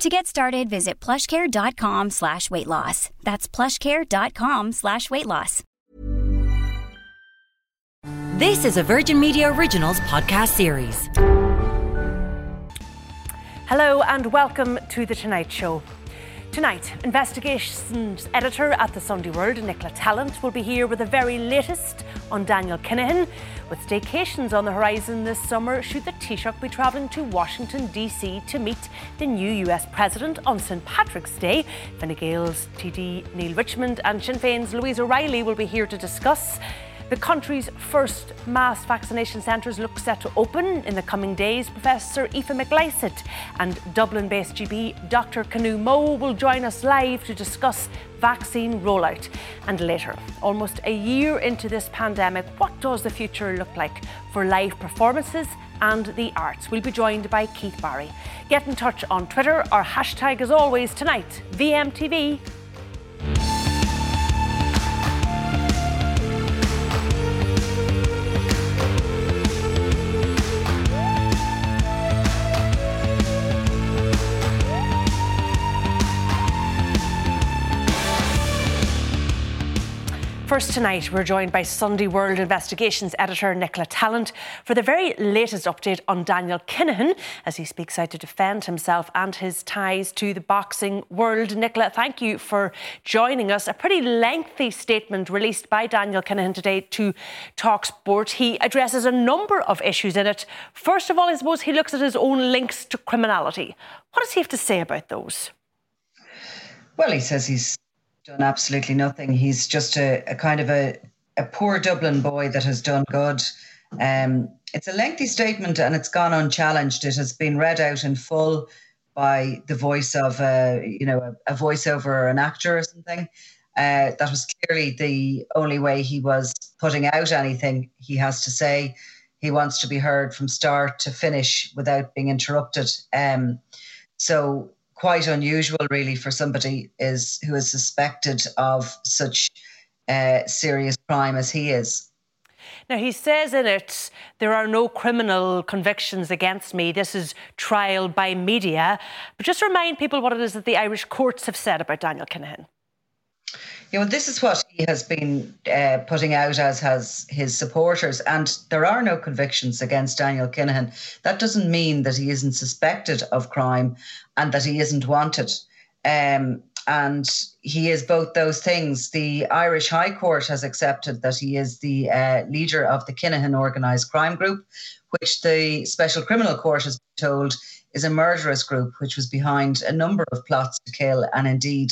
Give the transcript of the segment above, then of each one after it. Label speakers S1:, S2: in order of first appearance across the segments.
S1: To get started, visit plushcare.com slash weight loss. That's plushcare.com slash weight loss.
S2: This is a Virgin Media Originals podcast series.
S3: Hello and welcome to The Tonight Show. Tonight, investigations editor at the Sunday World, Nicola Tallant, will be here with the very latest on Daniel Kinahan. With staycations on the horizon this summer, should the Taoiseach be travelling to Washington, D.C. to meet the new US President on St Patrick's Day? Fine Gael's TD Neale Richmond and Sinn Féin's Louise O'Reilly will be here to discuss. The country's first mass vaccination centres look set to open in the coming days. Professor Aoife McLysaght and Dublin based GP Dr. Kanu Moe will join us live to discuss vaccine rollout. And later, almost a year into this pandemic, what does the future look like for live performances and the arts? We'll be joined by Keith Barry. Get in touch on Twitter. Our hashtag, as always, tonight, VMTV. First tonight, we're joined by Sunday World Investigations editor Nicola Tallant for the very latest update on Daniel Kinahan as he speaks out to defend himself and his ties to the boxing world. Nicola, thank you for joining us. A pretty lengthy statement released by Daniel Kinahan today to Talk Sport. He addresses a number of issues in it. First of all, I suppose he looks at his own links to criminality. What does he have to say about those?
S4: Well, he says he's done absolutely nothing. He's just a, a kind of a, a poor Dublin boy that has done good. Um, it's a lengthy statement and it's gone unchallenged. It has been read out in full by the voice of a, you know, a, a voiceover or an actor or something. Uh, that was clearly the only way he was putting out anything. He has to say he wants to be heard from start to finish without being interrupted. Um, so quite unusual, really, for somebody is who is suspected of such uh, serious crime as he is.
S3: Now, he says in it, there are no criminal convictions against me. This is trial by media. But just remind people what it is that the Irish courts have said about Daniel Kinahan.
S4: You know, this is what he has been uh, putting out as has his supporters, and there are no convictions against Daniel Kinahan. That doesn't mean that he isn't suspected of crime and that he isn't wanted. Um, and he is both those things. The Irish High Court has accepted that he is the uh, leader of the Kinahan organised crime group, which the Special Criminal Court has been told is a murderous group, which was behind a number of plots to kill and indeed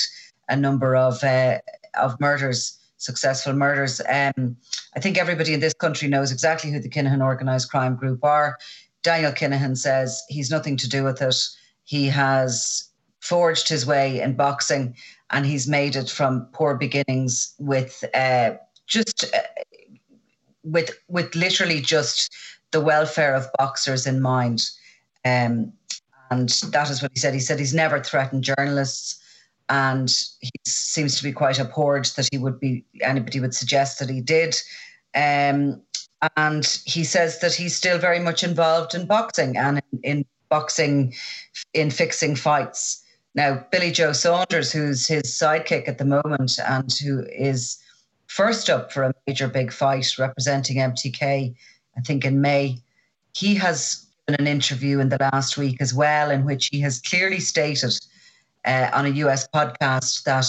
S4: a number of uh, of murders, successful murders. Um, I think everybody in this country knows exactly who the Kinahan organised crime group are. Daniel Kinahan says he's nothing to do with it. He has forged his way in boxing and he's made it from poor beginnings with uh, just uh, with with literally just the welfare of boxers in mind. Um, and that is what he said. He said he's never threatened journalists and he seems to be quite abhorred that he would be anybody would suggest that he did. Um, and he says that he's still very much involved in boxing and in, in boxing in fixing fights. Now, Billy Joe Saunders, who's his sidekick at the moment and who is first up for a major big fight representing MTK, I think in May, he has given an interview in the last week as well, in which he has clearly stated uh, on a US podcast that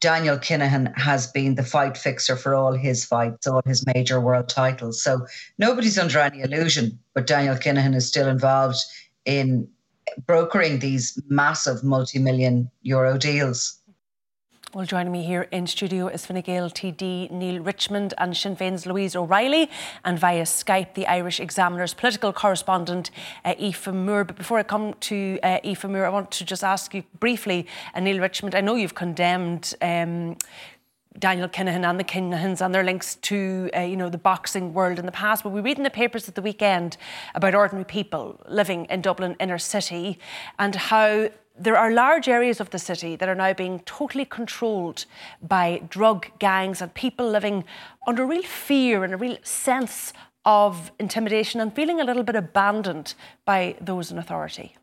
S4: Daniel Kinahan has been the fight fixer for all his fights, all his major world titles. So nobody's under any illusion, but Daniel Kinahan is still involved in brokering these massive multi million euro deals.
S3: Well, joining me here in studio is Fine Gael TD Neale Richmond and Sinn Féin's Louise O'Reilly, and via Skype, the Irish Examiner's political correspondent, uh, Aoife Moore. But before I come to uh, Aoife Moore, I want to just ask you briefly, uh, Neale Richmond, I know you've condemned. Um, Daniel Kinahan and the Kinahans and their links to, uh, you know, the boxing world in the past. But we read in the papers at the weekend about ordinary people living in Dublin inner city and how there are large areas of the city that are now being totally controlled by drug gangs and people living under real fear and a real sense of intimidation and feeling a little bit abandoned by those in authority.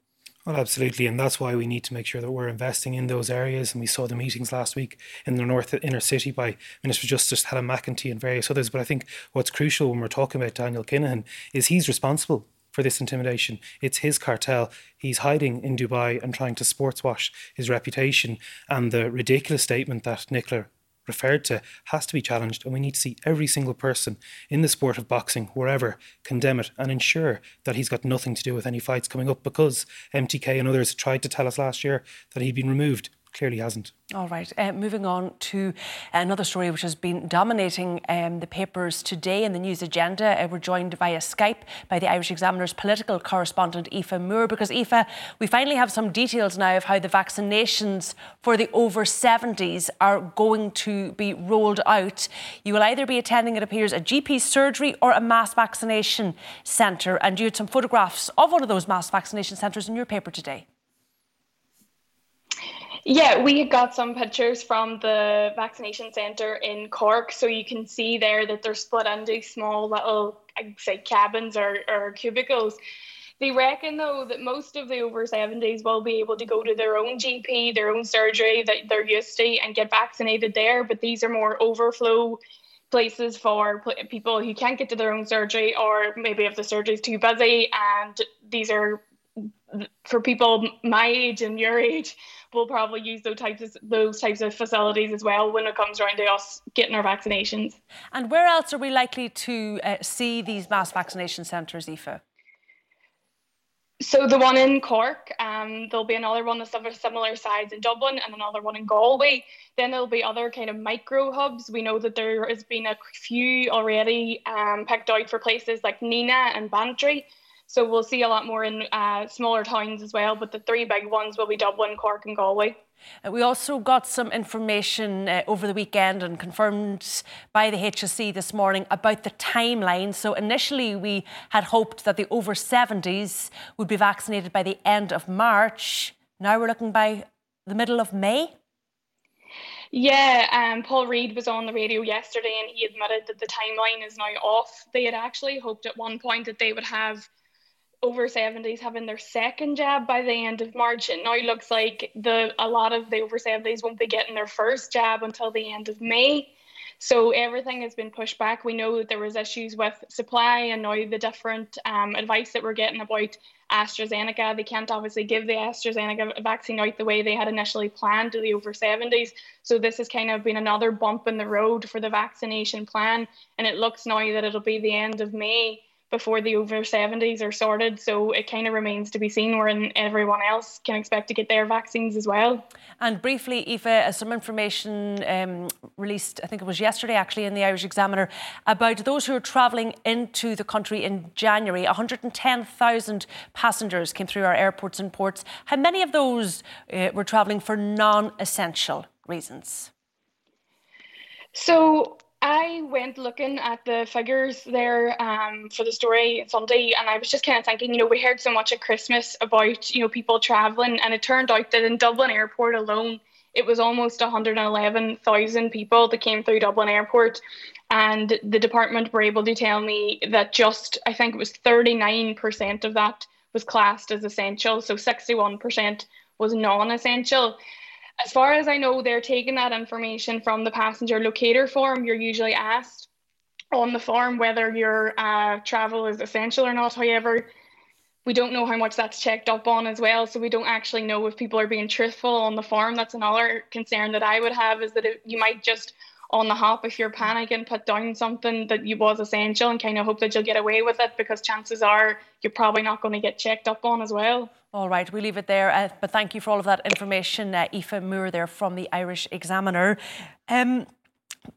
S5: Well, absolutely. And that's why we need to make sure that we're investing in those areas. And we saw the meetings last week in the North Inner City by Minister Justice Helen McEntee and various others. But I think what's crucial when we're talking about Daniel Kinahan is he's responsible for this intimidation. It's his cartel. He's hiding in Dubai and trying to sportswash his reputation. And the ridiculous statement that Nicola referred to has to be challenged, and we need to see every single person in the sport of boxing, wherever, condemn it and ensure that he's got nothing to do with any fights coming up because MTK and others tried to tell us last year that he'd been removed clearly hasn't.
S3: All right. Uh, moving on to another story which has been dominating um, the papers today and the news agenda. Uh, we're joined via Skype by the Irish Examiner's political correspondent, Aoife Moore, because Aoife, we finally have some details now of how the vaccinations for the over 70s are going to be rolled out. You will either be attending, it appears, a GP surgery or a mass vaccination centre. And you had some photographs of one of those mass vaccination centres in your paper today.
S6: Yeah, we got some pictures from the vaccination centre in Cork. So you can see there that they're split into small little, I'd say, cabins or, or cubicles. They reckon, though, that most of the over 70s will be able to go to their own GP, their own surgery that they're used to, and get vaccinated there. But these are more overflow places for people who can't get to their own surgery, or maybe if the surgery is too busy. And these are for people my age and your age will probably use those types of those types of facilities as well when it comes around to us getting our vaccinations.
S3: And where else are we likely to uh, see these mass vaccination centres, Aoife?
S6: So the one in Cork, um, there'll be another one that's of a similar size in Dublin and another one in Galway. Then there'll be other kind of micro hubs. We know that there has been a few already um, picked out for places like Nenagh and Bantry. So we'll see a lot more in uh, smaller towns as well, but the three big ones will be Dublin, Cork, and Galway.
S3: Uh, we also got some information uh, over the weekend and confirmed by the HSE this morning about the timeline. So, initially, we had hoped that the over 70s would be vaccinated by the end of March. Now we're looking by the middle of May.
S6: Yeah, um, Paul Reid was on the radio yesterday and he admitted that the timeline is now off. They had actually hoped at one point that they would have over 70s having their second jab by the end of March. It now looks like the a lot of the over 70s won't be getting their first jab until the end of May. So everything has been pushed back. We know that there was issues with supply and now the different um, advice that we're getting about AstraZeneca. They can't obviously give the AstraZeneca vaccine out the way they had initially planned to the over 70s. So this has kind of been another bump in the road for the vaccination plan. And it looks now that it'll be the end of May before the over 70s are sorted. So it kind of remains to be seen when everyone else can expect to get their vaccines as well.
S3: And briefly, Aoife, uh, some information um, released, I think it was yesterday actually, in the Irish Examiner about those who are travelling into the country in January. 110,000 passengers came through our airports and ports. How many of those uh, were travelling for non essential reasons?
S6: So I went looking at the figures there um, for the story Sunday, and I was just kind of thinking, you know, we heard so much at Christmas about, you know, people traveling, and it turned out that in Dublin Airport alone, it was almost 111,000 people that came through Dublin Airport. And the department were able to tell me that just, I think it was 39% of that was classed as essential. So 61% was non essential. As far as I know, they're taking that information from the passenger locator form. You're usually asked on the form whether your uh, travel is essential or not. However, we don't know how much that's checked up on as well. So we don't actually know if people are being truthful on the form. That's another concern that I would have is that it, you might just on the hop if you're panicking put down something that you was essential and kind of hope that you'll get away with it because chances are you're probably not going to get checked up on as well.
S3: All right, we leave it there. Uh, but thank you for all of that information, uh, Aoife Moore, there from the Irish Examiner. Um,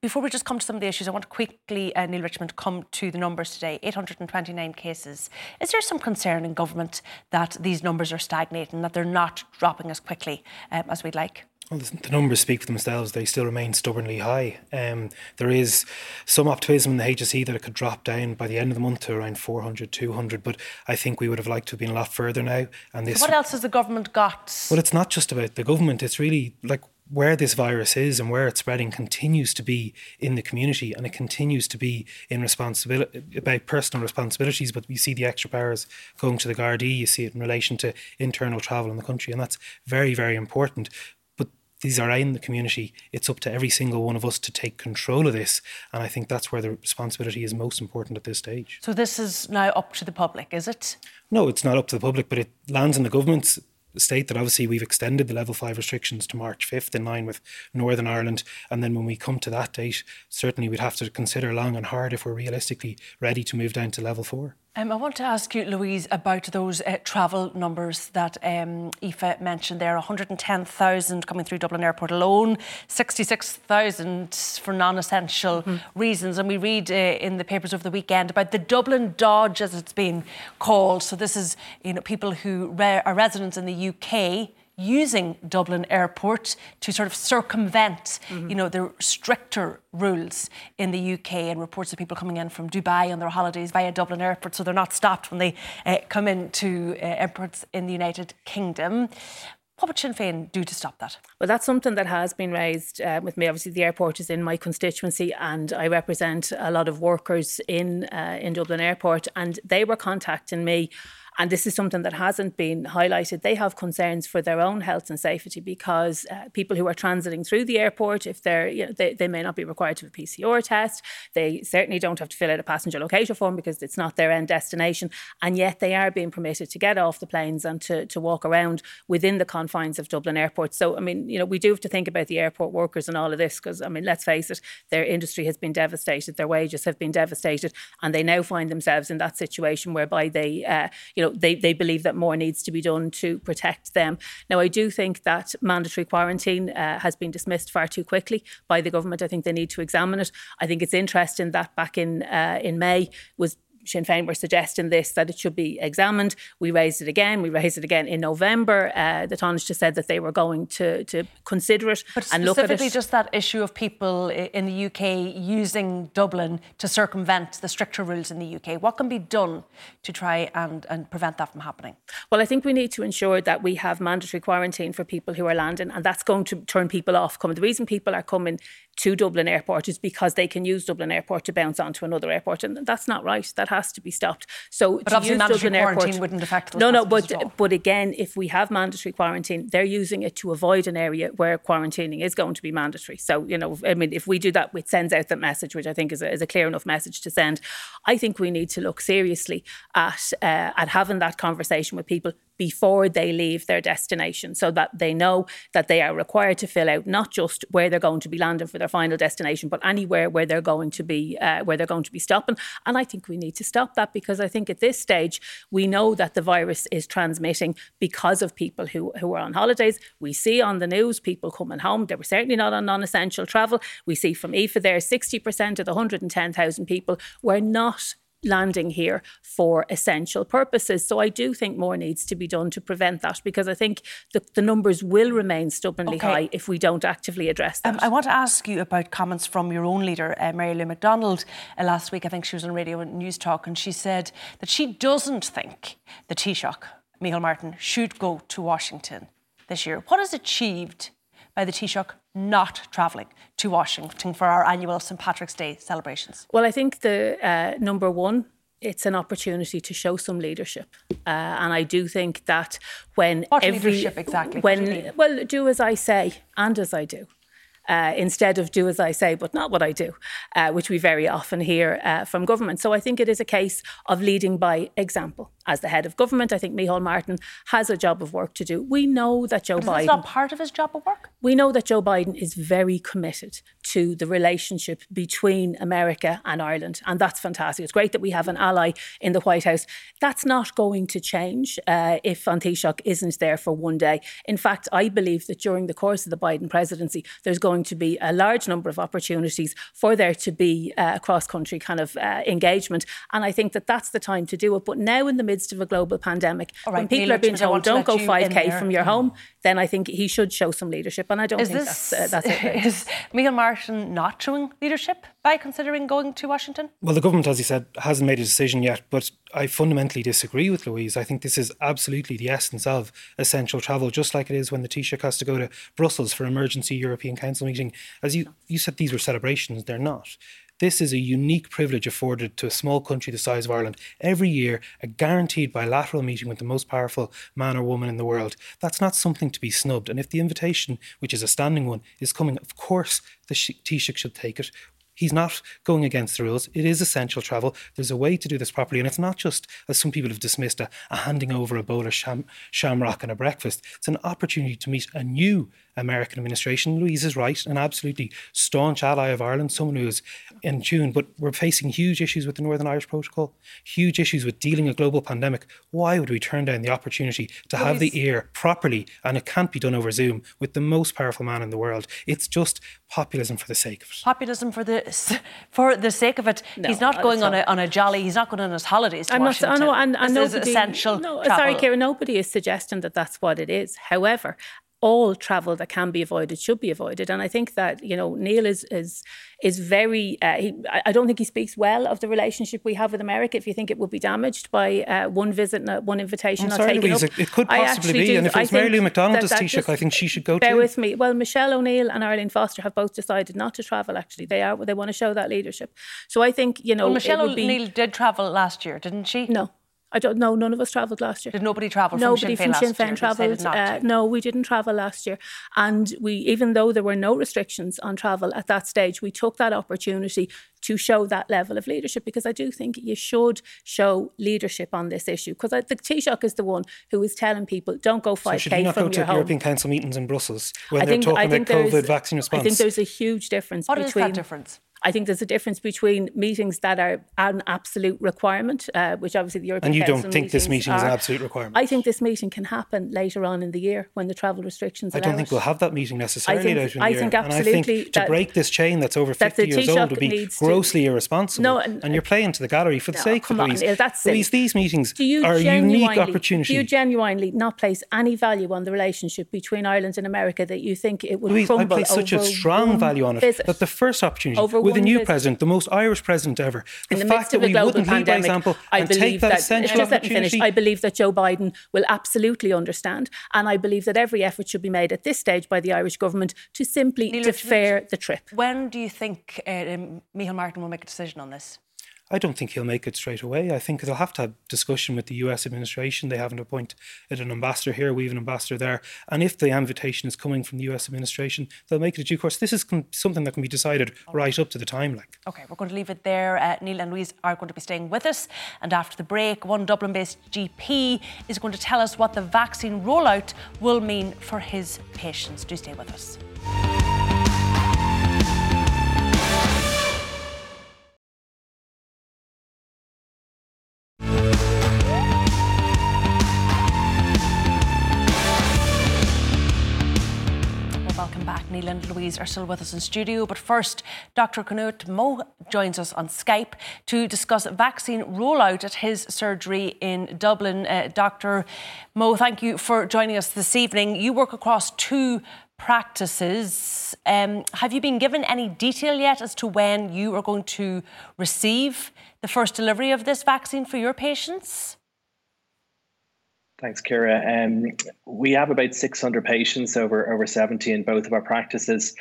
S3: before we just come to some of the issues, I want to quickly, uh, Neale Richmond, come to the numbers today 829 cases. Is there some concern in government that these numbers are stagnating, that they're not dropping as quickly um, as we'd like?
S5: Well, the numbers speak for themselves. They still remain stubbornly high. Um, there is some optimism in the HSE that it could drop down by the end of the month to around 400, 200, but I think we would have liked to have been a lot further now.
S3: And this, so what else has the government got?
S5: Well, it's not just about the government. It's really like where this virus is and where it's spreading continues to be in the community and it continues to be in responsibility about personal responsibilities but we see the extra powers going to the Gardaí you see it in relation to internal travel in the country and that's very very important these are in the community. It's up to every single one of us to take control of this. And I think that's where the responsibility is most important at this stage.
S3: So this is now up to the public, is it?
S5: No, it's not up to the public, but it lands in the government's state that obviously we've extended the level five restrictions to March 5th in line with Northern Ireland. And then when we come to that date, certainly we'd have to consider long and hard if we're realistically ready to move down to level four.
S3: Um, I want to ask you, Louise, about those uh, travel numbers that um, Aoife mentioned there 110,000 coming through Dublin Airport alone, 66,000 for non essential mm. reasons. And we read uh, in the papers over the weekend about the Dublin Dodge, as it's been called. So, this is you know, people who re- are residents in the UK using Dublin Airport to sort of circumvent, mm-hmm. you know, the stricter rules in the UK and reports of people coming in from Dubai on their holidays via Dublin Airport, so they're not stopped when they uh, come into uh, airports in the United Kingdom. What would Sinn Féin do to stop that?
S7: Well, that's something that has been raised uh, with me. Obviously, the airport is in my constituency, and I represent a lot of workers in uh, in Dublin Airport, and they were contacting me and this is something that hasn't been highlighted. They have concerns for their own health and safety because uh, people who are transiting through the airport, if they're, you know, they, they may not be required to have a PCR test. They certainly don't have to fill out a passenger locator form because it's not their end destination. And yet they are being permitted to get off the planes and to, to walk around within the confines of Dublin Airport. So, I mean, you know, we do have to think about the airport workers and all of this because, I mean, let's face it, their industry has been devastated, their wages have been devastated, and they now find themselves in that situation whereby they, uh, you know, know, they, they believe that more needs to be done to protect them. Now, I do think that mandatory quarantine uh, has been dismissed far too quickly by the government. I think they need to examine it. I think it's interesting that back in uh, in May was Sinn Féin were suggesting this that it should be examined. We raised it again. We raised it again in November. Uh, the Taoiseach said that they were going to to consider it
S3: but
S7: and look at it.
S3: Specifically, just that issue of people in the UK using Dublin to circumvent the stricter rules in the UK. What can be done to try and, and prevent that from happening?
S7: Well, I think we need to ensure that we have mandatory quarantine for people who are landing, and that's going to turn people off coming. The reason people are coming to Dublin Airport is because they can use Dublin Airport to bounce onto another airport, and that's not right. That has to be stopped. So,
S3: but obviously, mandatory Dublin quarantine Airport, wouldn't affect.
S7: The No, no, but but again, if we have mandatory quarantine, they're using it to avoid an area where quarantining is going to be mandatory. So, you know, I mean, if we do that, it sends out that message, which I think is a, is a clear enough message to send. I think we need to look seriously at uh, at having that conversation with people before they leave their destination so that they know that they are required to fill out not just where they're going to be landing for their final destination but anywhere where they're going to be uh, where they're going to be stopping. And I think we need to stop that because I think at this stage we know that the virus is transmitting because of people who, who are on holidays. We see on the news people coming home. They were certainly not on non-essential travel. We see from Aoife there 60% of the 110,000 people were not landing here for essential purposes. So I do think more needs to be done to prevent that because I think the, the numbers will remain stubbornly okay. high if we don't actively address
S3: that. Um, I want to ask you about comments from your own leader, uh, Mary Lou McDonald. Uh, last week, I think she was on radio News Talk and she said that she doesn't think the Taoiseach, Micheál Martin, should go to Washington this year. What has achieved by the Taoiseach not travelling to Washington for our annual St Patrick's Day celebrations?
S7: Well, I think the uh, number one it's an opportunity to show some leadership, uh, and I do think that when
S3: what
S7: every
S3: leadership exactly
S7: when well do as I say and as I do uh, instead of do as I say, but not what I do, uh, which we very often hear uh, from government. So I think it is a case of leading by example. As the head of government, I think Micheál Martin has a job of work to do. We know that Joe
S3: but
S7: Biden.
S3: Is not part of his job of work?
S7: We know that Joe Biden is very committed to the relationship between America and Ireland, and that's fantastic. It's great that we have an ally in the White House. That's not going to change uh, if An Taoiseach isn't there for one day. In fact, I believe that during the course of the Biden presidency, there's going to be a large number of opportunities for there to be uh, cross country kind of uh, engagement. And I think that that's the time to do it. But now, in the midst midst of a global pandemic.
S3: Right,
S7: when people are being
S3: told,
S7: don't go 5K from your
S3: mm.
S7: home, then I think he should show some leadership. And I don't
S3: is
S7: think
S3: this,
S7: that's, uh, that's it it.
S3: Is Micheál Martin not showing leadership by considering going to Washington?
S5: Well, the government, as he said, hasn't made a decision yet, but I fundamentally disagree with Louise. I think this is absolutely the essence of essential travel, just like it is when the Taoiseach has to go to Brussels for emergency European Council meeting. As you, you said, these were celebrations. They're not. This is a unique privilege afforded to a small country the size of Ireland. Every year, a guaranteed bilateral meeting with the most powerful man or woman in the world. That's not something to be snubbed. And if the invitation, which is a standing one, is coming, of course the Taoiseach should take it. He's not going against the rules. It is essential travel. There's a way to do this properly. And it's not just, as some people have dismissed, a, a handing over a bowl of sham, shamrock and a breakfast. It's an opportunity to meet a new American administration. Louise is right, an absolutely staunch ally of Ireland, someone who is in tune, but we're facing huge issues with the Northern Irish Protocol, huge issues with dealing a global pandemic. Why would we turn down the opportunity to have the ear properly, and it can't be done over Zoom, with the most powerful man in the world? It's just populism for the sake of it.
S3: Populism for the for the sake of it. No, he's not uh, going on a, on a jolly. He's not going on his holidays I'm Washington.
S7: Not, I
S3: know,
S7: and, and
S3: this
S7: nobody,
S3: is essential.
S7: No,
S3: travel.
S7: sorry, Kira. Nobody is suggesting that that's what it is. However, all travel that can be avoided should be avoided. And I think that you know Neale is is is very. Uh, he, I don't think he speaks well of the relationship we have with America. If you think it would be damaged by uh, one visit and one invitation,
S5: I'm sorry, Louise, it, it, could possibly be. Do, and if it was Mary Lou McDonald as Taoiseach, I think she should go.
S7: To Bear
S5: too.
S7: with me. Well, Michelle O'Neill and Arlene Foster have both decided not to travel. Actually, they are. They want to show that leadership. So I think you know.
S3: Well, Michelle O'Neill did travel last year, didn't she?
S7: No. I don't know. None of us travelled last year.
S3: Did nobody travel?
S7: Nobody
S3: from
S7: Sinn Féin, travelled. Uh, no, we didn't travel last year. And we, even though there were no restrictions on travel at that stage, we took that opportunity to show that level of leadership because I do think you should show leadership on this issue. Because the Taoiseach is the one who is telling people don't go 5k so
S5: should you not
S7: from
S5: go to
S7: home.
S5: European Council meetings in Brussels when I they're think, talking about COVID vaccine response?
S7: I think there's a huge difference.
S3: What
S7: between,
S3: is that difference?
S7: I think there's a difference between meetings that are an absolute requirement, uh, which obviously the European
S5: And you
S7: Council
S5: don't think this meeting
S7: are.
S5: is an absolute requirement?
S7: I think this meeting can happen later on in the year when the travel restrictions.
S5: I don't think
S7: it.
S5: we'll have that meeting necessarily
S7: I think,
S5: later in
S7: I
S5: the
S7: think
S5: year.
S7: absolutely.
S5: And I think to break this chain that's over 50 years old would be grossly to, irresponsible. No, and, and, you're playing to the gallery for the
S7: no,
S5: sake of
S7: it.
S5: Louise.
S7: That's
S5: Louise, these meetings are a unique opportunity.
S7: Do you genuinely not place any value on the relationship between Ireland and America that you think it would
S5: Louise,
S7: crumble
S5: I place such a strong value on it that the first opportunity with a new president, the most Irish president ever. The,
S7: in the
S5: fact
S7: midst
S5: that
S7: of a global
S5: wouldn't
S7: pandemic,
S5: lead by example
S7: I
S5: and
S7: believe
S5: take that,
S7: that
S5: essential
S7: just let me finish. I believe that Joe Biden will absolutely understand, and I believe that every effort should be made at this stage by the Irish government to simply
S3: Neale
S7: defer the trip.
S3: When do you think uh, um, Micheál Martin will make a decision on this?
S5: I don't think he'll make it straight away. I think they'll have to have discussion with the US administration. They haven't appointed an ambassador here, we have an ambassador there. And if the invitation is coming from the US administration, they'll make it a due course. This is something that can be decided right up to the time. Like.
S3: Okay, we're going to leave it there. Uh, Neale and Louise are going to be staying with us. And after the break, one Dublin based GP is going to tell us what the vaccine rollout will mean for his patients. Do stay with us. Neale and Louise are still with us in studio. But first, Dr. Knut Mo joins us on Skype to discuss vaccine rollout at his surgery in Dublin. Uh, Dr. Mo, thank you for joining us this evening. You work across two practices. Um, have you been given any detail yet as to when you are going to receive the first delivery of this vaccine for your patients?
S8: Thanks, Kira. Um, we have about 600 patients over over 70 in both of our practices.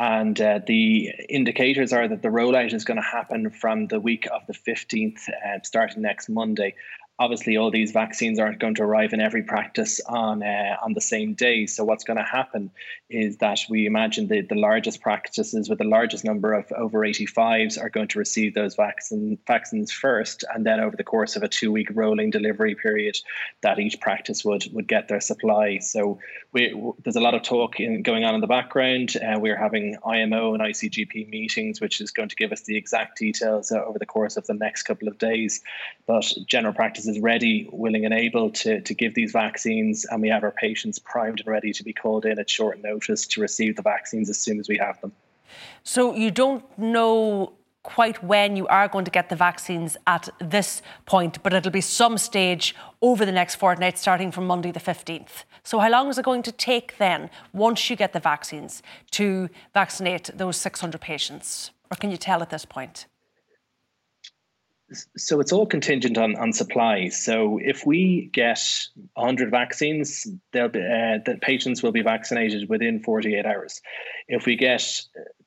S8: And uh, the indicators are that the rollout is going to happen from the week of the 15th, uh, starting next Monday obviously all these vaccines aren't going to arrive in every practice on uh, on the same day. So what's going to happen is that we imagine the, the largest practices with the largest number of over 85s are going to receive those vaccine vaccines first, and then over the course of a two week rolling delivery period, that each practice would would get their supply. So we, there's a lot of talk in, going on in the background. Uh, we're having IMO and ICGP meetings, which is going to give us the exact details uh, over the course of the next couple of days. But general practices is ready, willing, and able to, to give these vaccines, and we have our patients primed and ready to be called in at short notice to receive the vaccines as soon as we have them.
S3: So you don't know quite when you are going to get the vaccines at this point, but it'll be some stage over the next fortnight, starting from Monday the 15th. So, how long is it going to take then, once you get the vaccines, to vaccinate those 600 patients? Or can you tell at this point?
S8: So it's all contingent on, on supply. So if we get 100 vaccines, they'll be, uh, the patients will be vaccinated within 48 hours. If we get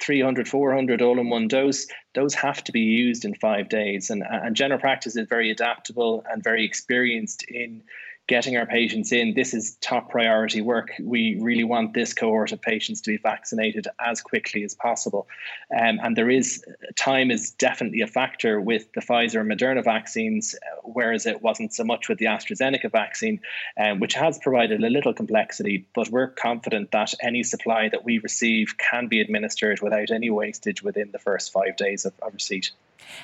S8: 300, 400 all in one dose, those have to be used in five days. And, and general practice is very adaptable and very experienced in getting our patients in. This is top priority work. We really want this cohort of patients to be vaccinated as quickly as possible. Um, and there is time is definitely a factor with the Pfizer and Moderna vaccines, whereas it wasn't so much with the AstraZeneca vaccine, um, which has provided a little complexity. But we're confident that any supply that we receive can be administered without any wastage within the first five days of, of receipt.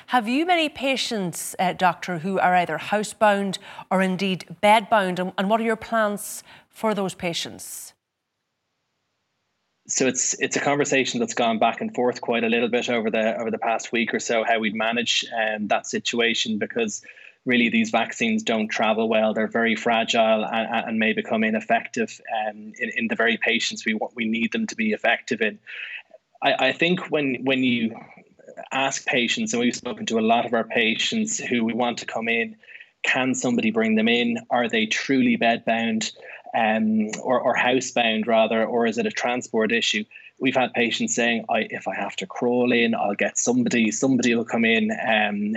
S3: Have you many patients, uh, doctor, who are either housebound or indeed bedbound? And, and what are your plans for those patients?
S8: so it's it's a conversation that's gone back and forth quite a little bit over the over the past week or so how we'd manage um, that situation because really these vaccines don't travel well they're very fragile and, and may become ineffective um, in, in the very patients we want we need them to be effective in I, I think when when you ask patients, and we've spoken to a lot of our patients who we want to come in. Can somebody bring them in? Are they truly bedbound um, or, or housebound rather, or is it a transport issue? We've had patients saying, I, if I have to crawl in, I'll get somebody, somebody will come in. Um,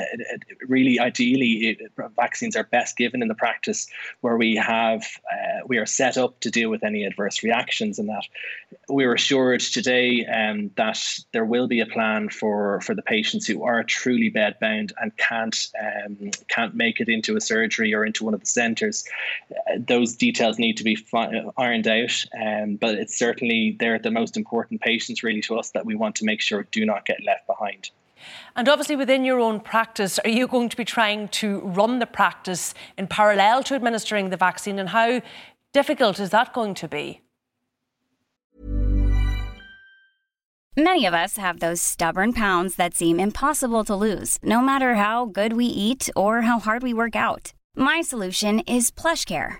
S8: really, ideally, it, vaccines are best given in the practice where we have, uh, we are set up to deal with any adverse reactions and that. We are assured today um, that there will be a plan for, for the patients who are truly bed bound and can't, um, can't make it into a surgery or into one of the centres. Uh, those details need to be fi- ironed out, um, but it's certainly they're the most important important patients really to us that we want to make sure do not get left behind.
S3: And obviously, within your own practice, are you going to be trying to run the practice in parallel to administering the vaccine? And how difficult is that going to be?
S1: Many of us have those stubborn pounds that seem impossible to lose, no matter how good we eat or how hard we work out. My solution is PlushCare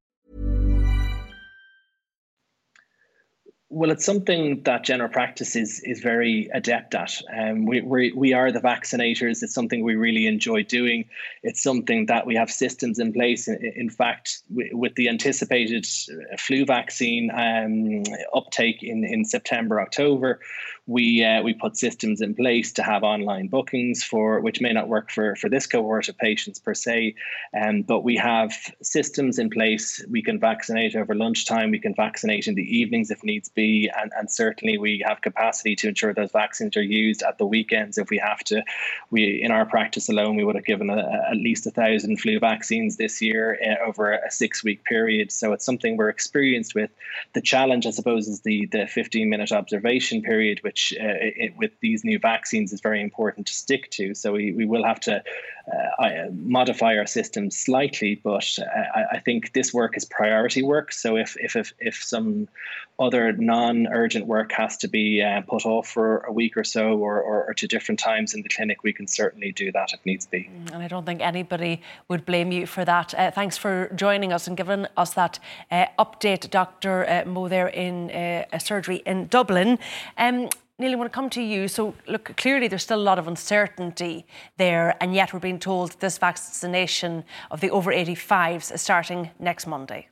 S8: Well, it's something that general practice is is very adept at. Um, we, we, we are the vaccinators. It's something we really enjoy doing. It's something that we have systems in place. In, in fact, with the anticipated flu vaccine um, uptake in, in September, October, we uh, we put systems in place to have online bookings for which may not work for for this cohort of patients per se, um, but we have systems in place. We can vaccinate over lunchtime. We can vaccinate in the evenings if needs be, and and certainly we have capacity to ensure those vaccines are used at the weekends if we have to. We in our practice alone we would have given a, a, at least a thousand flu vaccines this year uh, over a six week period. So it's something we're experienced with. The challenge, I suppose, is the the 15 minute observation period, which which uh, it, with these new vaccines is very important to stick to. So we, we will have to uh, modify our system slightly, but uh, I, I, think this work is priority work. So if if if, if some other non-urgent work has to be uh, put off for a week or so, or, or, or, to different times in the clinic, we can certainly do that if needs be.
S3: Mm, and I don't think anybody would blame you for that. Uh, thanks for joining us and giving us that uh, update, Dr. Uh, Mo, there in uh, a surgery in Dublin. Um, Neale, I want to come to you. So, look, clearly there's still a lot of uncertainty there, and yet we're being told this vaccination of the over 85s is starting next Monday.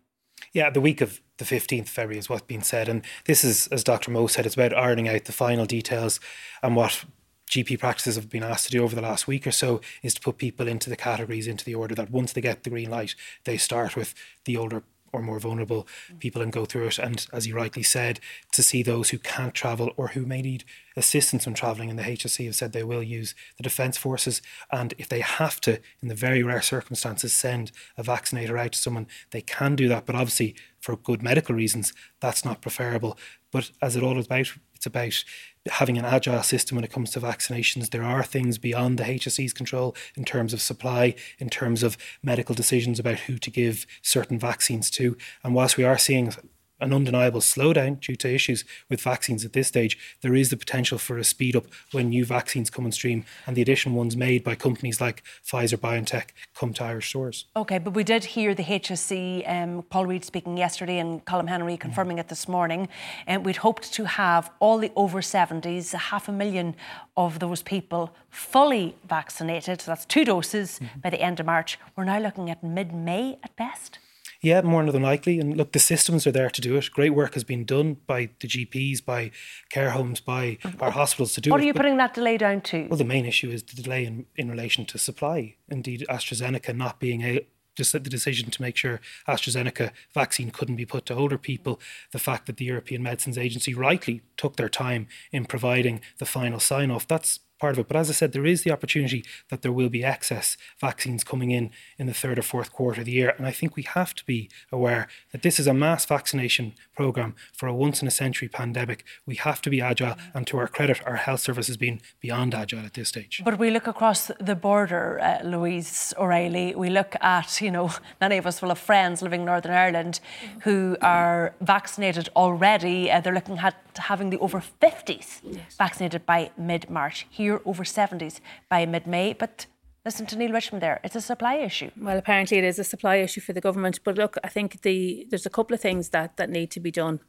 S5: Yeah, the week of the 15th February is what's been said. And this is, as Dr. Moe said, it's about ironing out the final details and what GP practices have been asked to do over the last week or so is to put people into the categories, into the order that once they get the green light, they start with the older or more vulnerable people and go through it. And as you rightly said, to see those who can't travel or who may need assistance when travelling, and the HSE have said they will use the Defence Forces. And if they have to, in the very rare circumstances, send a vaccinator out to someone, they can do that. But obviously, for good medical reasons, that's not preferable. But as it all is about, it's about having an agile system when it comes to vaccinations. There are things beyond the HSE's control in terms of supply, in terms of medical decisions about who to give certain vaccines to. And whilst we are seeing an undeniable slowdown due to issues with vaccines at this stage, there is the potential for a speed up when new vaccines come on stream and the additional ones made by companies like Pfizer BioNTech come to Irish stores.
S3: Okay, but we did hear the HSE, um, Paul Reid speaking yesterday and Colm Henry confirming mm. it this morning. And we'd hoped to have all the over 70s, half a million of those people fully vaccinated. So that's two doses mm-hmm. by the end of March. We're now looking at mid May at best.
S5: Yeah, more than likely. And look, the systems are there to do it. Great work has been done by the GPs, by care homes, by mm-hmm. our hospitals to do
S3: what
S5: it.
S3: What are you putting that delay down to?
S5: Well, the main issue is the delay in, in relation to supply. Indeed, AstraZeneca not being a, just the decision to make sure AstraZeneca vaccine couldn't be put to older people, the fact that the European Medicines Agency rightly took their time in providing the final sign off, that's part of it. But as I said, there is the opportunity that there will be excess vaccines coming in in the third or fourth quarter of the year. And I think we have to be aware that this is a mass vaccination program for a once in a century pandemic. We have to be agile. And to our credit, our health service has been beyond agile at this stage.
S3: But we look across the border, uh, Louise O'Reilly, we look at, you know, many of us will have friends living in Northern Ireland who are vaccinated already. Uh, they're looking at having the over 50s yes. vaccinated by mid March. Here over 70s by mid May. But listen to Neale Richmond there. It's a supply issue.
S7: Well, apparently it is a supply issue for the government. But look, I think the there's a couple of things that that need to be done.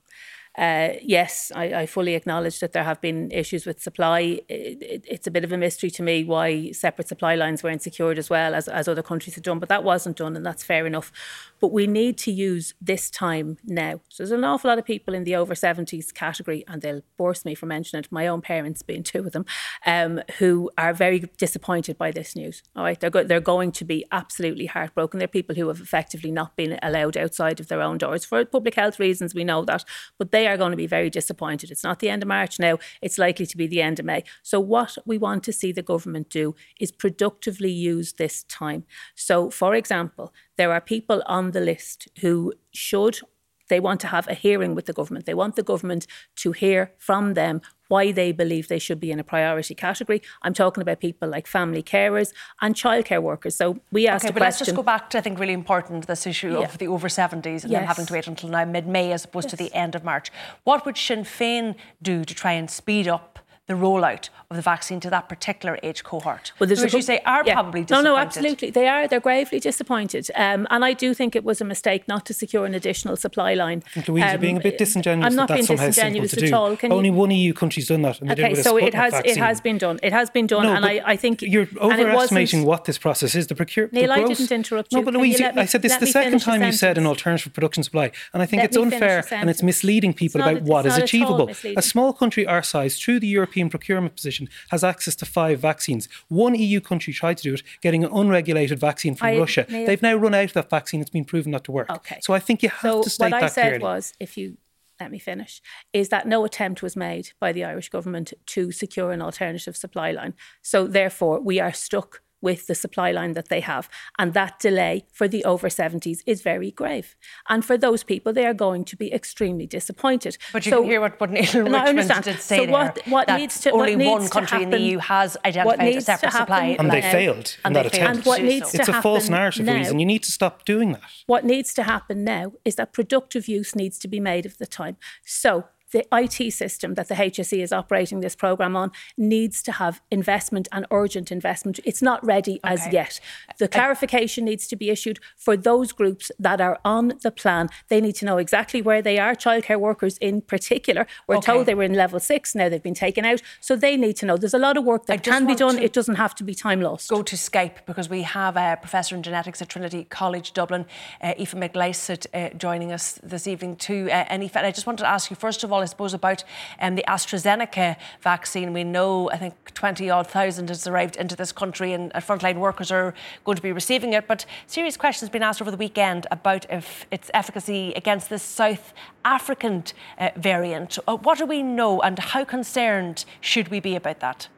S7: Uh, yes, I, I, fully acknowledge that there have been issues with supply. It, it, it's a bit of a mystery to me why separate supply lines weren't secured as well as, as other countries had done, but that wasn't done, and that's fair enough. But we need to use this time now. So there's an awful lot of people in the over 70s category, and they'll force me for mentioning it, my own parents being two of them, um, who are very disappointed by this news. All right, they're, go- they're going to be absolutely heartbroken. They're people who have effectively not been allowed outside of their own doors for public health reasons, we know that, but they are going to be very disappointed. It's not the end of March now, it's likely to be the end of May. So, what we want to see the government do is productively use this time. So, for example, there are people on the list who should they want to have a hearing with the government. They want the government to hear from them why they believe they should be in a priority category. I'm talking about people like family carers and childcare workers. So we asked
S3: okay,
S7: but
S3: question, let's just go back to I think really important this issue yeah. of the over 70s and yes. then having to wait until now mid-May as opposed yes. to the end of March. What would Sinn Féin do to try and speed up the rollout of the vaccine to that particular age cohort. Well, there's who, as you say, are yeah. probably disappointed.
S7: No, no, absolutely. They are. They're gravely disappointed. Um, and I do think it was a mistake not to secure an additional supply line.
S5: I think Louise, um, you're being a bit disingenuous.
S7: I'm not
S5: that
S7: being disingenuous
S5: at
S7: all.
S5: Can Only you... one EU country's done that.
S7: okay, so it has vaccine. it has been done. It has been done, no, and I, I think
S5: you're overestimating what this process is. The procurement.
S7: Neale, I didn't interrupt you.
S5: No, but Louise, I said this the second time you said an alternative production supply, and I think it's unfair and it's misleading people about what is achievable. A small country our size, through the European procurement position has access to five vaccines. One EU country tried to do it, getting an unregulated vaccine from I, Russia. They've now run out of that vaccine. It's been proven not to work. Okay. So I think you have
S7: so
S5: to state
S7: that
S5: clearly.
S7: What I said was, if you let me finish, is that no attempt was made by the Irish government to secure an alternative supply line. So therefore, we are stuck with the supply line that they have. And that delay for the over 70s is very grave. And for those people, they are going to be extremely disappointed.
S3: But you so, can hear what, what Neale Richmond did say so what, what there, needs to, only one country in the EU has identified a separate supply
S5: And they failed
S7: and
S5: in that attempt.
S7: And what needs
S5: it's
S7: to
S5: a false narrative,
S7: now,
S5: and you need to stop doing that.
S7: What needs to happen now is that productive use needs to be made of the time. So the IT system that the HSE is operating this programme on needs to have investment and urgent investment. It's not ready okay. as yet. The clarification needs to be issued for those groups that are on the plan. They need to know exactly where they are. Childcare workers, in particular, we're okay. told they were in level six, now they've been taken out. So they need to know. There's a lot of work that can be done. It doesn't have to be time lost.
S3: Go to Skype because we have a professor in genetics at Trinity College Dublin, uh, Aoife uh, joining us this evening too. Uh, and Aoife, I just wanted to ask you, first of all, I suppose, about um, the AstraZeneca vaccine. We know, I think, 20 odd thousand has arrived into this country and uh, frontline workers are going to be receiving it. But serious questions have been asked over the weekend about if its efficacy against this South African uh, variant. Uh, what do we know and how concerned should we be about that?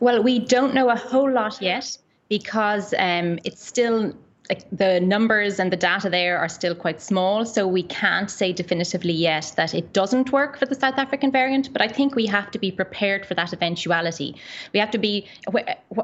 S9: Well, we don't know a whole lot yet because um, it's still the numbers and the data there are still quite small, so we can't say definitively yet that it doesn't work for the South African variant. But I think we have to be prepared for that eventuality. We have to be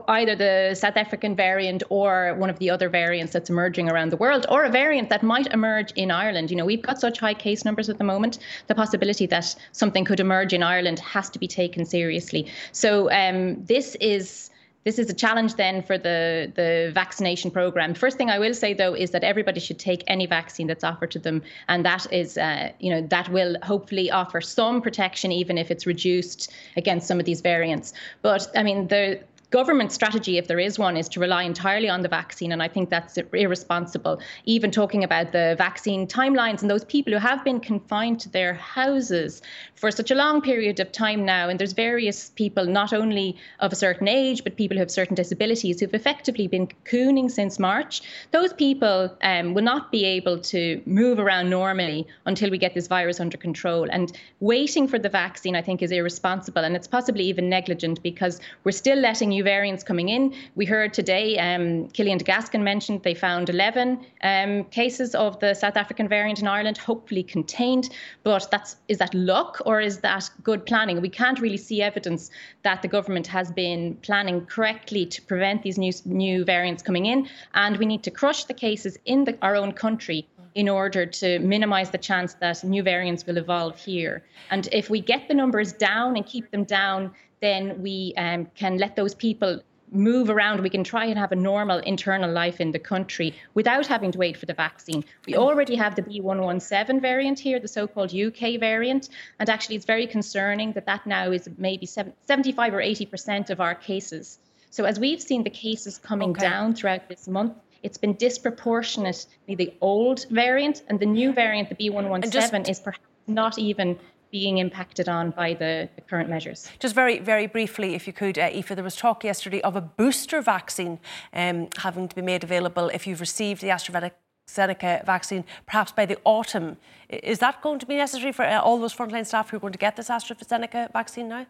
S9: either the South African variant or one of the other variants that's emerging around the world, or a variant that might emerge in Ireland. You know, we've got such high case numbers at the moment. The possibility that something could emerge in Ireland has to be taken seriously. So um, this is this is a challenge then for the, the vaccination program. First thing I will say though is that everybody should take any vaccine that's offered to them, and that is, uh, you know, that will hopefully offer some protection, even if it's reduced against some of these variants. But I mean, the government strategy, if there is one, is to rely entirely on the vaccine. And I think that's irresponsible. Even talking about the vaccine timelines and those people who have been confined to their houses for such a long period of time now. And there's various people, not only of a certain age, but people who have certain disabilities who've effectively been cocooning since March. Those people um, will not be able to move around normally until we get this virus under control. And waiting for the vaccine, I think, is irresponsible. And it's possibly even negligent because we're still letting you new variants coming in. We heard today, um, Cillian De Gascun mentioned they found 11 um, cases of the South African variant in Ireland, hopefully contained. But that's is that luck or is that good planning? We can't really see evidence that the government has been planning correctly to prevent these new new variants coming in, and we need to crush the cases in the, our own country in order to minimize the chance that new variants will evolve here. And if we get the numbers down and keep them down, then we um, can let those people move around. We can try and have a normal internal life in the country without having to wait for the vaccine. We already have the B117 variant here, the so called UK variant. And actually, it's very concerning that that now is maybe 75 or 80% of our cases. So, as we've seen the cases coming okay. down throughout this month, it's been disproportionately the old variant, and the new variant, the B117, just, is perhaps not even being impacted on by the, the, current measures.
S3: Just very, very briefly, if you could, uh, Aoife, there was talk yesterday of a booster vaccine um, having to be made available if you've received the AstraZeneca vaccine, perhaps by the autumn. Is that going to be necessary for uh, all those frontline staff who are going to get this AstraZeneca vaccine now?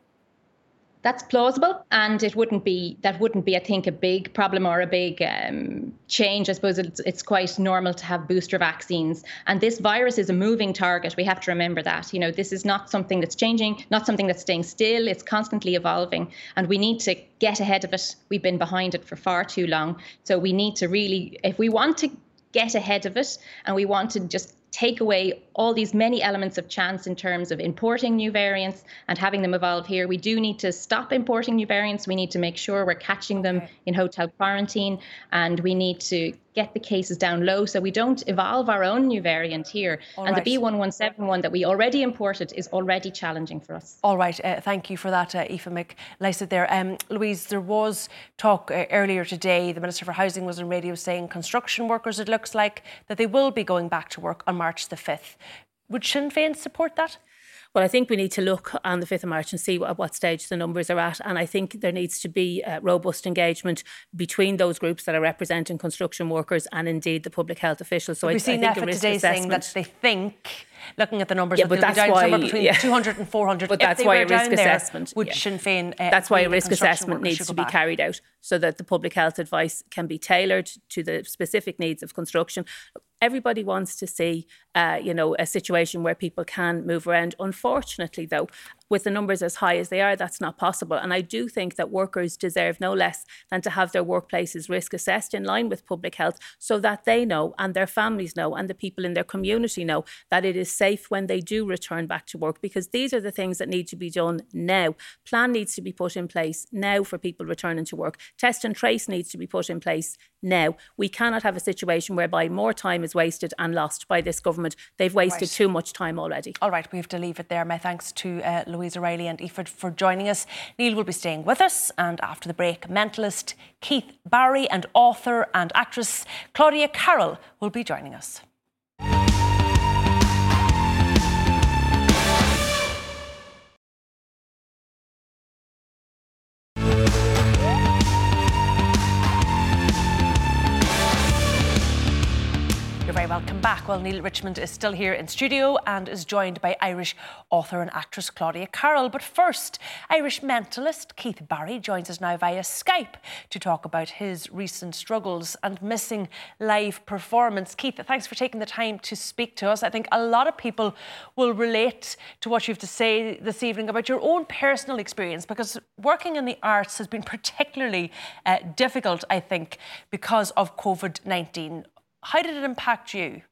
S9: That's plausible and it wouldn't be that wouldn't be i think a big problem or a big um, change. I suppose it's, it's quite normal to have booster vaccines. And this virus is a moving target. We have to remember that. You know this is not something that's changing not something that's staying still. It's constantly evolving and we need to get ahead of it. We've been behind it for far too long. So we need to really if we want to get ahead of it and we want to just take away all these many elements of chance in terms of importing new variants and having them evolve here. We do need to stop importing new variants. We need to make sure we're catching them in hotel quarantine, and we need to get the cases down low so we don't evolve our own new variant here. All and right. the B117 one that we already imported is already challenging for us.
S3: All right, uh, thank you for that, uh, Aoife McLysaght there. Um, Louise, there was talk uh, earlier today, the Minister for Housing was on radio saying construction workers, it looks like, that they will be going back to work on March the 5th. Would Sinn Féin support that?
S7: Well, I think we need to look on the 5th of March and see what, what stage the numbers are at. And I think there needs to be uh, robust engagement between those groups that are representing construction workers and indeed the public health officials.
S3: So We've I, seen I think today saying that they think looking at the numbers
S7: yeah, but that's why,
S3: somewhere between yeah. 200 and 400
S7: but that's why a risk assessment
S3: would yeah. Sinn Féin
S7: uh, that's why a risk assessment needs to be back. carried out so that the public health advice can be tailored to the specific needs of construction everybody wants to see uh, you know a situation where people can move around unfortunately though with the numbers as high as they are, that's not possible. And I do think that workers deserve no less than to have their workplaces risk assessed in line with public health so that they know and their families know and the people in their community know that it is safe when they do return back to work because these are the things that need to be done now. Plan needs to be put in place now for people returning to work. Test and trace needs to be put in place now. We cannot have a situation whereby more time is wasted and lost by this government. They've wasted right. too much time already.
S3: All right, we have to leave it there. My thanks to uh, Louise O'Reilly and Aoife for joining us. Neale will be staying with us, and after the break, mentalist Keith Barry and author and actress Claudia Carroll will be joining us. Welcome back. Well, Neale Richmond is still here in studio and is joined by Irish author and actress Claudia Carroll. But first, Irish mentalist Keith Barry joins us now via Skype to talk about his recent struggles and missing live performance. Keith, thanks for taking the time to speak to us. I think a lot of people will relate to what you have to say this evening about your own personal experience because working in the arts has been particularly uh, difficult, I think, because of COVID 19. How did it impact you?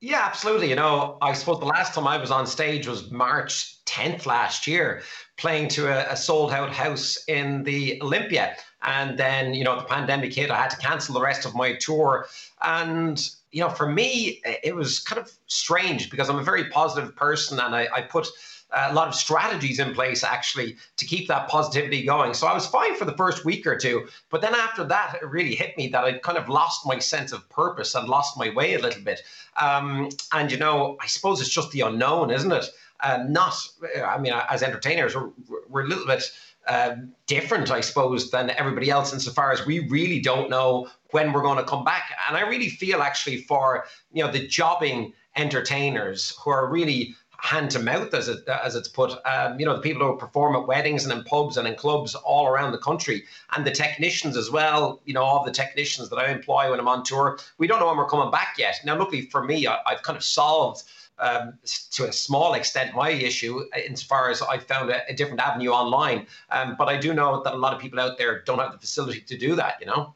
S10: Yeah, absolutely. You know, I suppose the last time I was on stage was March 10th last year, playing to a, a sold out house in the Olympia. And then, you know, the pandemic hit. I had to cancel the rest of my tour. And, you know, for me, it was kind of strange because I'm a very positive person and I, I put a lot of strategies in place actually to keep that positivity going. So I was fine for the first week or two, but then after that, it really hit me that I'd kind of lost my sense of purpose and lost my way a little bit. Um, and you know, I suppose it's just the unknown, isn't it? Uh, not, I mean, as entertainers, we're, we're a little bit. Uh, different, I suppose, than everybody else insofar as we really don't know when we're going to come back. And I really feel actually for you know the jobbing entertainers who are really hand to mouth, as it as it's put. Um, you know, the people who perform at weddings and in pubs and in clubs all around the country, and the technicians as well. You know, all the technicians that I employ when I'm on tour. We don't know when we're coming back yet. Now, luckily for me, I, have kind of solved. Um, to a small extent, my issue, insofar as I found a, a different avenue online. Um, but I do know that a lot of people out there don't have the facility to do that, you know?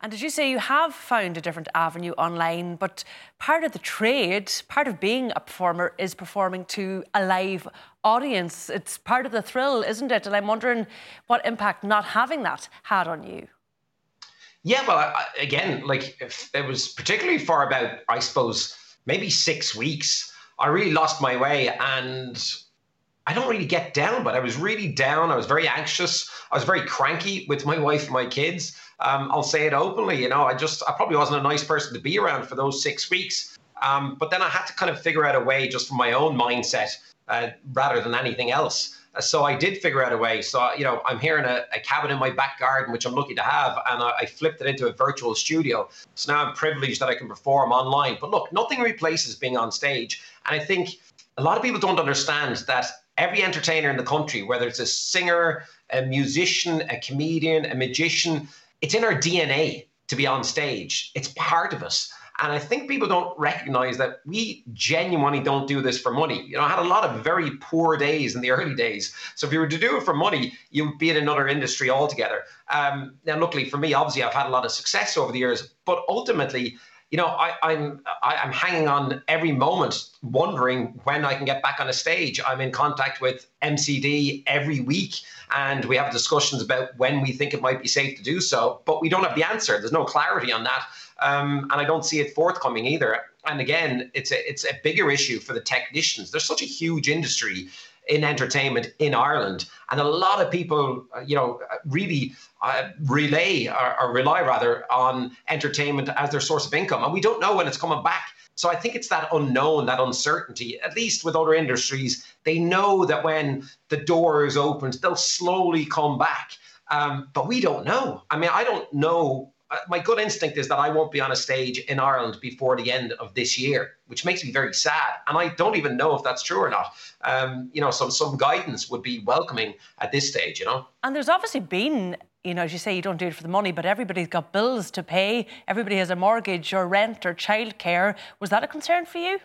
S3: And as you say you have found a different avenue online? But part of the trade, part of being a performer, is performing to a live audience. It's part of the thrill, isn't it? And I'm wondering what impact not having that had on you.
S10: Yeah, well, I, again, like it was particularly for about, I suppose, maybe six weeks. I really lost my way and I don't really get down, but I was really down. I was very anxious. I was very cranky with my wife and my kids. Um, I'll say it openly. You know, I just I probably wasn't a nice person to be around for those six weeks. Um, but then I had to kind of figure out a way, just from my own mindset, uh, rather than anything else. Uh, so I did figure out a way. So you know, I'm here in a, a cabin in my back garden, which I'm lucky to have, and I, I flipped it into a virtual studio. So now I'm privileged that I can perform online. But look, nothing replaces being on stage, and I think a lot of people don't understand that every entertainer in the country, whether it's a singer, a musician, a comedian, a magician, it's in our DNA to be on stage. It's part of us. And I think people don't recognize that we genuinely don't do this for money. You know, I had a lot of very poor days in the early days. So if you were to do it for money, you'd be in another industry altogether. Um, now, luckily for me, obviously, I've had a lot of success over the years, but ultimately, you know, I, I'm I, am i am hanging on every moment, wondering when I can get back on a stage. I'm in contact with MCD every week, and we have discussions about when we think it might be safe to do so. But we don't have the answer. There's no clarity on that, um, and I don't see it forthcoming either. And again, it's a it's a bigger issue for the technicians. There's such a huge industry in entertainment in Ireland. And a lot of people, uh, you know, really uh, relay or, or, rely rather on entertainment as their source of income. And we don't know when it's coming back. So I think it's that unknown, that uncertainty, at least with other industries, they know that when the door is opened, they'll slowly come back. Um, but we don't know. I mean, I don't know uh, my gut instinct is that I won't be on a stage in Ireland before the end of this year, which makes me very sad. And I don't even know if that's true or not. Um, you know, some some guidance would be welcoming at this stage. You know,
S3: and there's obviously been. You know, as you say, you don't do it for the money, but everybody's got bills to pay. Everybody has a mortgage or rent or childcare. Was that a concern for you?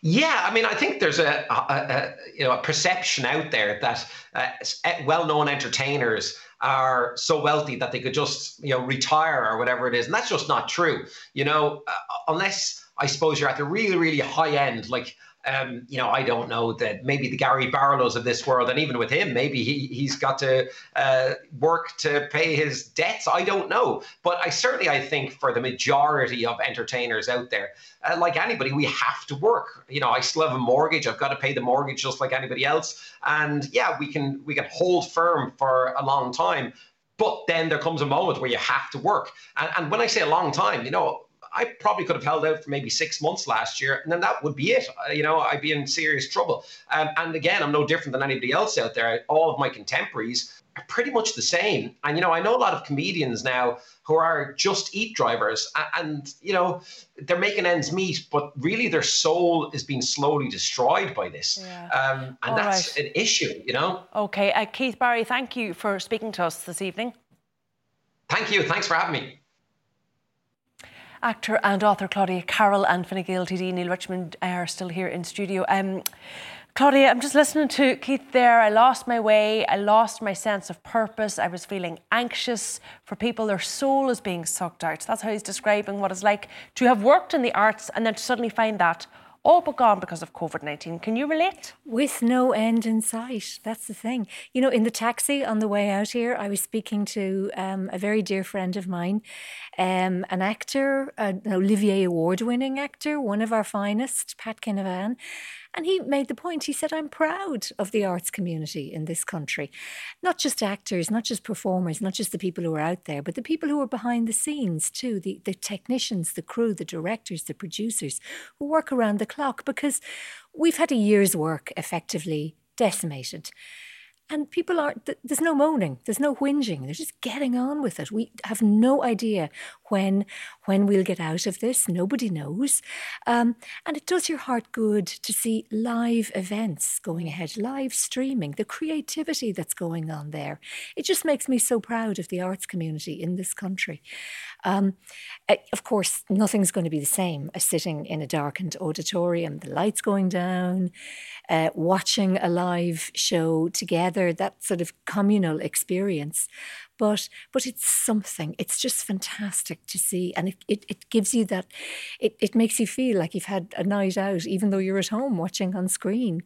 S10: Yeah, I mean, I think there's a, a, a you know a perception out there that uh, well-known entertainers are so wealthy that they could just you know retire or whatever it is, and that's just not true. You know, uh, unless I suppose you're at the really really high end, like um, you know, I don't know that maybe the Gary Barlows of this world, and even with him, maybe he, he's got to uh, work to pay his debts. I don't know. But I certainly, I think for the majority of entertainers out there, uh, like anybody, we have to work. You know, I still have a mortgage. I've got to pay the mortgage just like anybody else. And yeah, we can we can hold firm for a long time. But then there comes a moment where you have to work. And, and when I say a long time, you know, I probably could have held out for maybe six months last year, and then that would be it. Uh, you know, I'd be in serious trouble. Um, and again, I'm no different than anybody else out there. All of my contemporaries are pretty much the same. And you know, I know a lot of comedians now who are just eat drivers, and, and you know, they're making ends meet, but really their soul is being slowly destroyed by this, yeah. um, and All that's right. an issue. You know.
S3: Okay, uh, Keith Barry, thank you for speaking to us this evening.
S10: Thank you. Thanks for having me.
S3: Actor and author Claudia Carroll and Fine TD Neale Richmond are still here in studio. Um, Claudia, I'm just listening to Keith there. I lost my way. I lost my sense of purpose. I was feeling anxious for people. Their soul is being sucked out. That's how he's describing what it's like to have worked in the arts and then to suddenly find that all but gone because of COVID 19. Can you relate?
S11: With no end in sight. That's the thing. You know, in the taxi on the way out here, I was speaking to um, a very dear friend of mine, um, an actor, an Olivier Award winning actor, one of our finest, Pat Kinevane. And he made the point, he said, I'm proud of the arts community in this country. Not just actors, not just performers, not just the people who are out there, but the people who are behind the scenes too, the, the technicians, the crew, the directors, the producers who work around the clock because we've had a year's work effectively decimated and people are there's no moaning there's no whinging they're just getting on with it we have no idea when when we'll get out of this. Nobody knows. Um, and it does your heart good to see live events going ahead live streaming the creativity that's going on there. It just makes me so proud of the arts community in this country. Um, eh, of course nothing's going to be the same as sitting in a darkened auditorium the lights going down uh, watching a live show together, that sort of communal experience but but it's something. It's just fantastic to see, and it, it, it gives you that. It, it makes you feel like you've had a night out, even though you're at home watching on screen.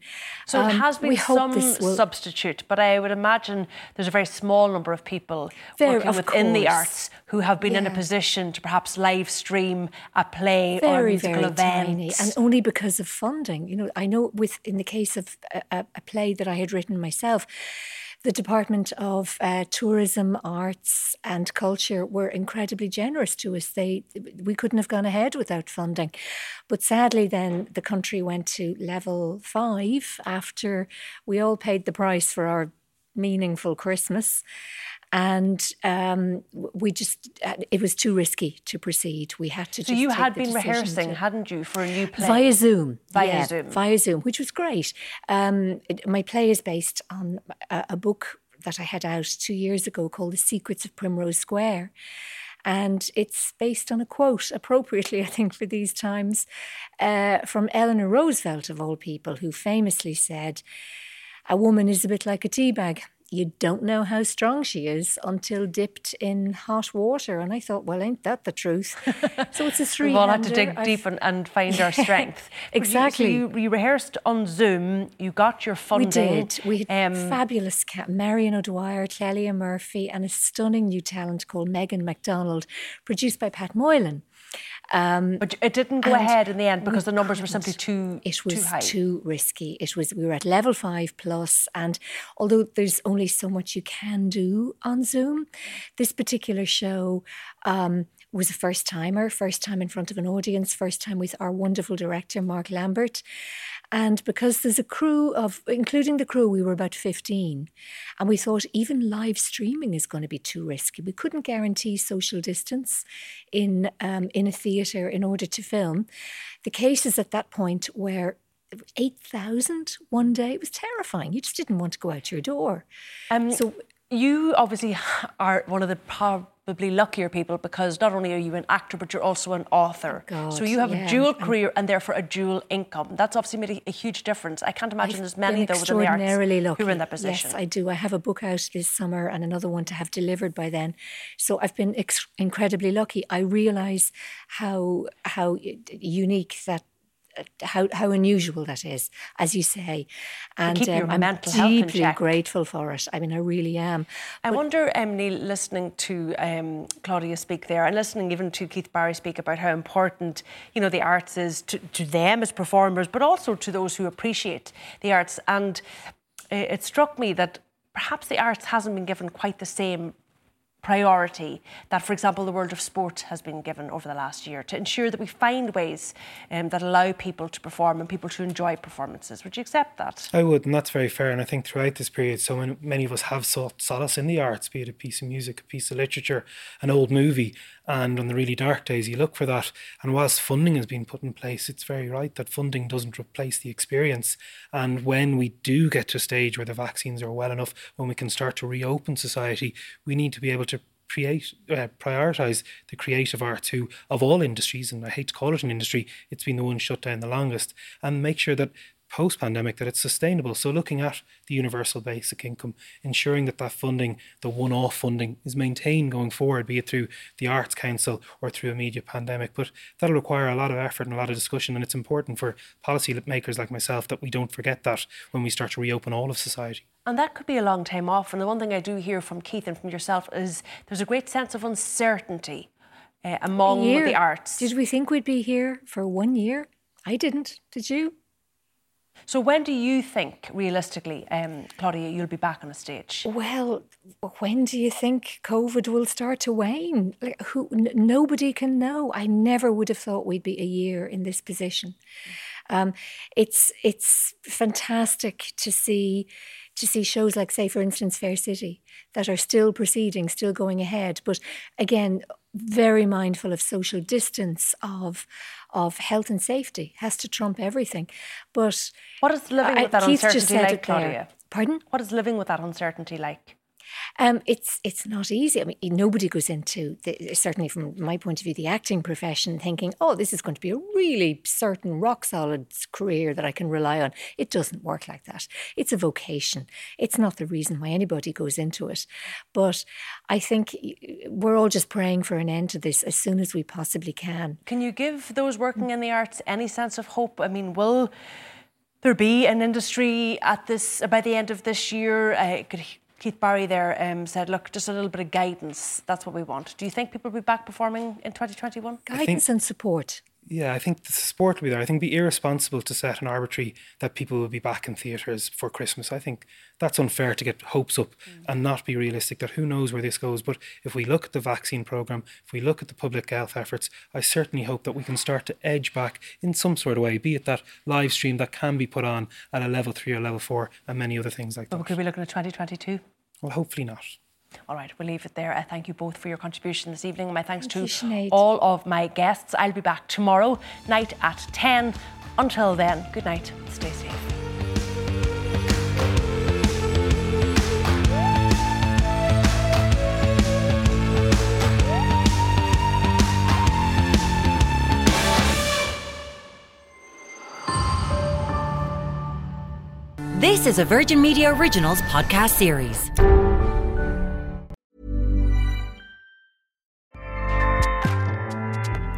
S3: So um, it has been some will... substitute, but I would imagine there's a very small number of people working within course. the arts who have been yeah. in a position to perhaps live stream a play
S11: very,
S3: or a musical
S11: very
S3: event.
S11: Tiny, and only because of funding. You know, I know with in the case of a, a play that I had written myself the Department of uh, Tourism, Arts and Culture were incredibly generous to us. They we couldn't have gone ahead without funding, but sadly, then the country went to level five after we all paid the price for our meaningful Christmas and um, we just it was too risky to proceed. We had to.
S3: So you had been rehearsing, to, hadn't you, for a new play
S11: via Zoom?
S3: Via
S11: yeah,
S3: Zoom,
S11: via Zoom, which was great. Um, it, my play is based on a, a book that I had out two years ago called The Secrets of Primrose Square. And it's based on a quote, appropriately, I think, for these times, uh, from Eleanor Roosevelt, of all people, who famously said, A woman is a bit like a tea bag you don't know how strong she is until dipped in hot water. And I thought, well, ain't that the truth? so it's a three.
S3: We've all had to dig I've... deep and, and find our strength.
S11: exactly.
S3: You, so you, you, rehearsed on Zoom. You got your funding.
S11: We did. We had um, fabulous cat, Marion O'Dwyer, Clelia Murphy, and a stunning new talent called Megan MacDonald, produced by Pat Moylan.
S3: Um, but it didn't go ahead in the end because the numbers were simply too
S11: it was
S3: too, high.
S11: too risky. It was we were at level five plus, and although there's only so much you can do on Zoom, this particular show. Um, was a first timer, first time in front of an audience, first time with our wonderful director, Mark Lambert. And because there's a crew of, including the crew, we were about 15. And we thought even live streaming is going to be too risky. We couldn't guarantee social distance in, um, in a theatre in order to film. The cases at that point were 8,000 one day. It was terrifying. You just didn't want to go out your door. Um, so
S3: You obviously are one of the probably luckier people because not only are you an actor, but you're also an author.
S11: Oh, God,
S3: so you have
S11: yeah.
S3: a dual career and therefore a dual income. That's obviously made a, huge difference. I can't imagine
S11: I've
S3: there's many though within the arts
S11: lucky.
S3: who are in that position.
S11: Yes, I do. I have a book out this summer and another one to have delivered by then. So I've been ex- incredibly lucky. I realise how how unique that. How, how unusual that is, as you say, and
S3: your
S11: I'm
S3: mental health in
S11: deeply grateful for it. I mean, I really am.
S3: I wonder, um, Neale, listening to um, Claudia speak there and listening even to Keith Barry speak about how important, you know, the arts is to, to them as performers, but also to those who appreciate the arts. And uh, it struck me that perhaps the arts hasn't been given quite the same priority that, for example, the world of sport has been given over the last year to ensure that we find ways um, that allow people to perform and people to enjoy performances. Would you accept that?
S5: I would, and that's very fair. And I think throughout this period, so many, many of us have sought solace in the arts, be it a piece of music, a piece of literature, an old movie. And on the really dark days, you look for that. And whilst funding has been put in place, it's very right that funding doesn't replace the experience. And when we do get to a stage where the vaccines are well enough, when we can start to reopen society, we need to be able to create uh, prioritize the creative arts who of all industries and I hate to call it an industry it's been the one shut down the longest and make sure that post pandemic that it's sustainable so looking at the universal basic income ensuring that that funding the one off funding is maintained going forward be it through the arts council or through a media pandemic but that'll require a lot of effort and a lot of discussion and it's important for policy makers like myself that we don't forget that when we start to reopen all of society
S3: And that could be a long time off. And the one thing I do hear from Keith and from yourself is there's a great sense of uncertainty uh, among the arts.
S11: Did we think we'd be here for one year? I didn't. Did you?
S3: So when do you think, realistically, um, Claudia, you'll be back on a stage?
S11: Well, when do you think COVID will start to wane? Like, who? N- nobody can know. I never would have thought we'd be a year in this position. Um, it's it's fantastic to see to see shows like, say, for instance, Fair City that are still proceeding, still going ahead, but again, very mindful of social distance, of of health and safety has to trump everything. But
S3: What is living
S11: I-
S3: with that
S11: Keith
S3: uncertainty like. Claudia?
S11: Pardon?
S3: What is living with that uncertainty like?
S11: Um, it's it's not easy. I mean, nobody goes into the, certainly from my point of view, the acting profession, thinking, "Oh, this is going to be a really certain, rock solid career that I can rely on." It doesn't work like that. It's a vocation. It's not the reason why anybody goes into it. But I think we're all just praying for an end to this as soon as we possibly can.
S3: Can you give those working in the arts any sense of hope? I mean, will there be an industry at this by the end of this year? Uh, could Keith Barry there um, said, look, just a little bit of guidance. That's what we want. Do you think people will be back performing in 2021?
S11: Guidance and support.
S5: Yeah, I think the support will be there. I think it'd be irresponsible to set an arbitrary that people will be back in theatres for Christmas. I think that's unfair to get hopes up mm. and not be realistic that who knows where this goes. But if we look at the vaccine programme, if we look at the public health efforts, I certainly hope that we can start to edge back in some sort of way, be it that live stream that can be put on at a level three or level four and many other things like
S3: But
S5: that.
S3: But could we looking at 2022?
S5: Well, hopefully not.
S3: All right, we'll leave it there. I thank you both for your contribution this evening. My thanks
S11: Thank
S3: to
S11: you,
S3: all of my guests. I'll be back tomorrow night at 10. Until then, good night. Stay safe.
S2: This is a Virgin Media Originals podcast series.